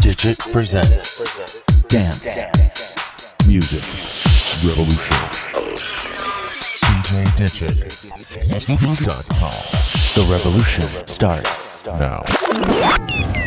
Digit presents Dance Music Revolution. DJDigit.com. The revolution starts now.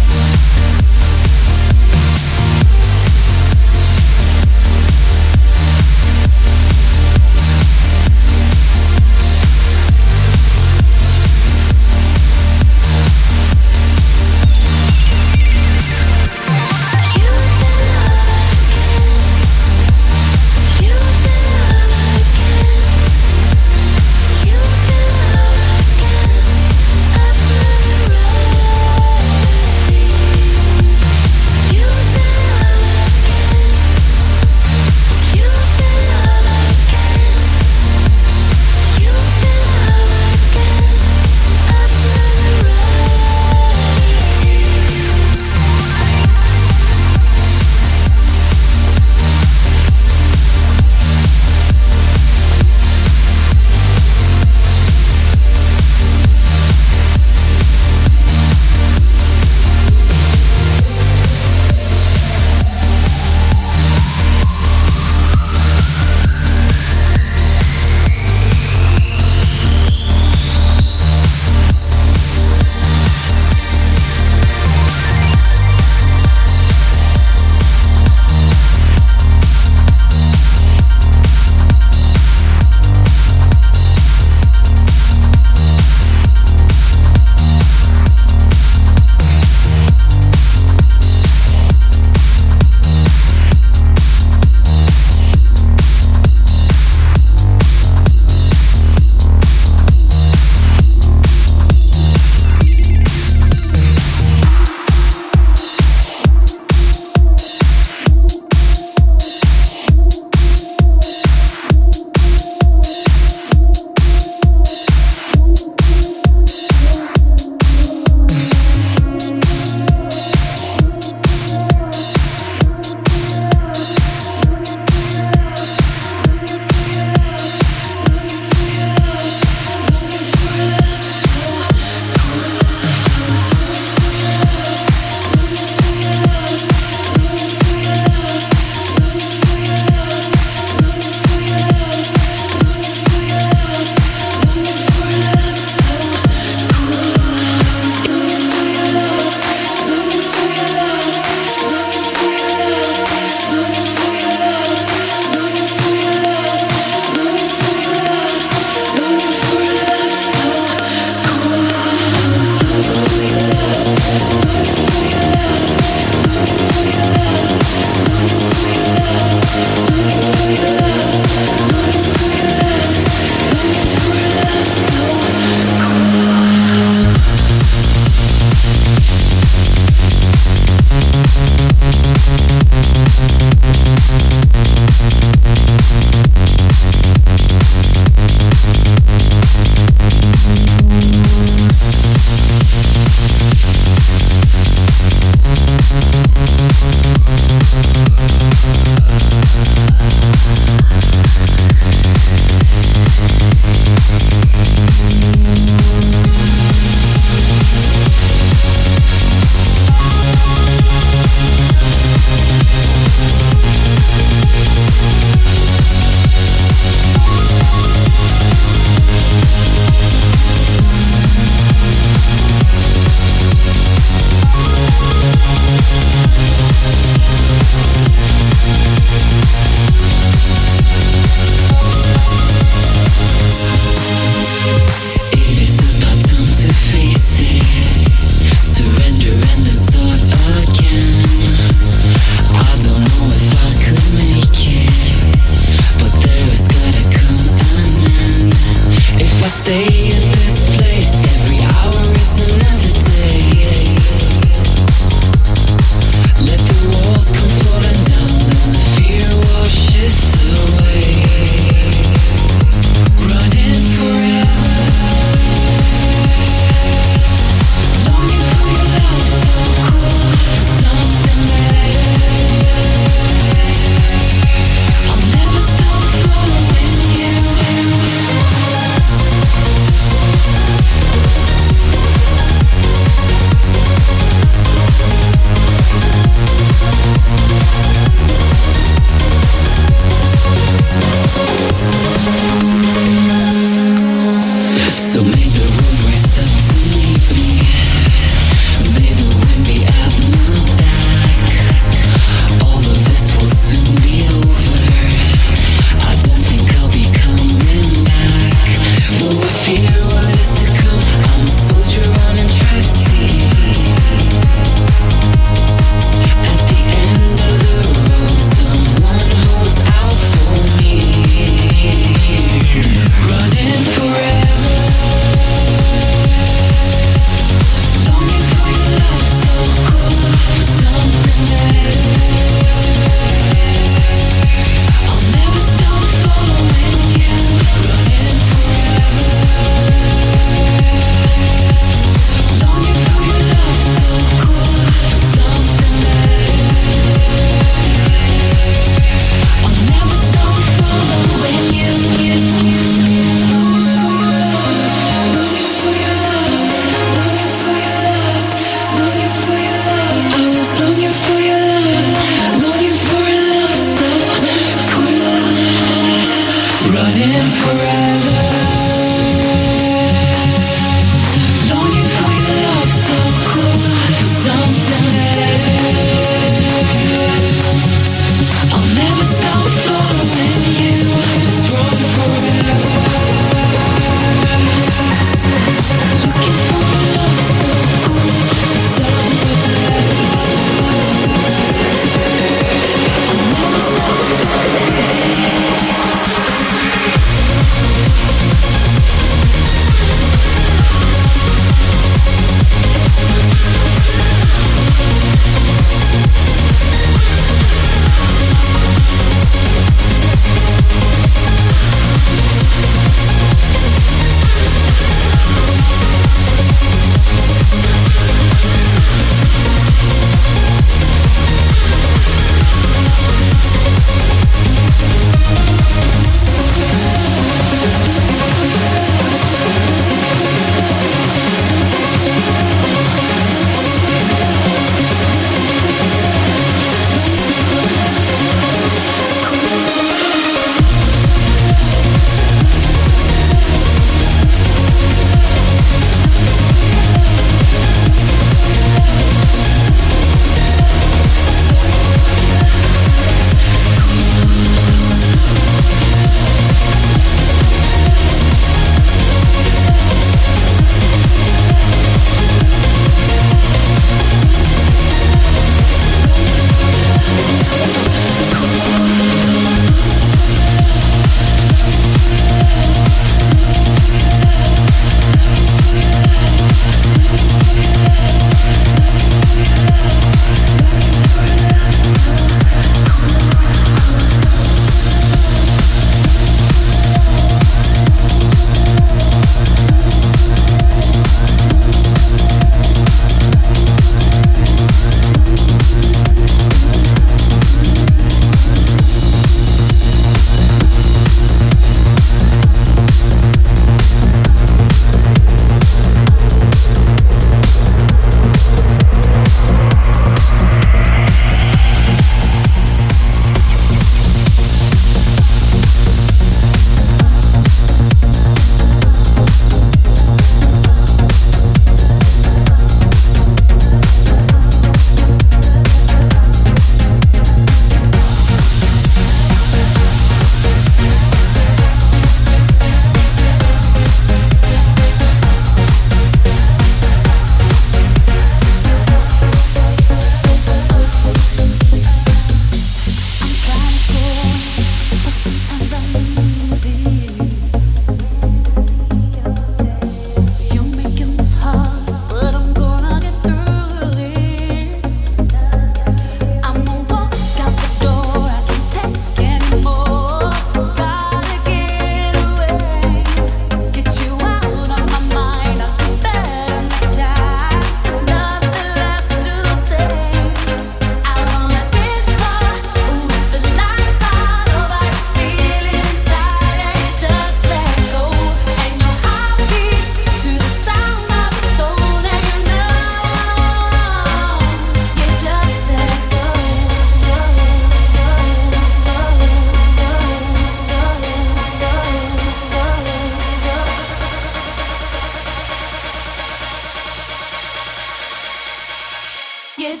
I'm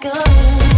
trying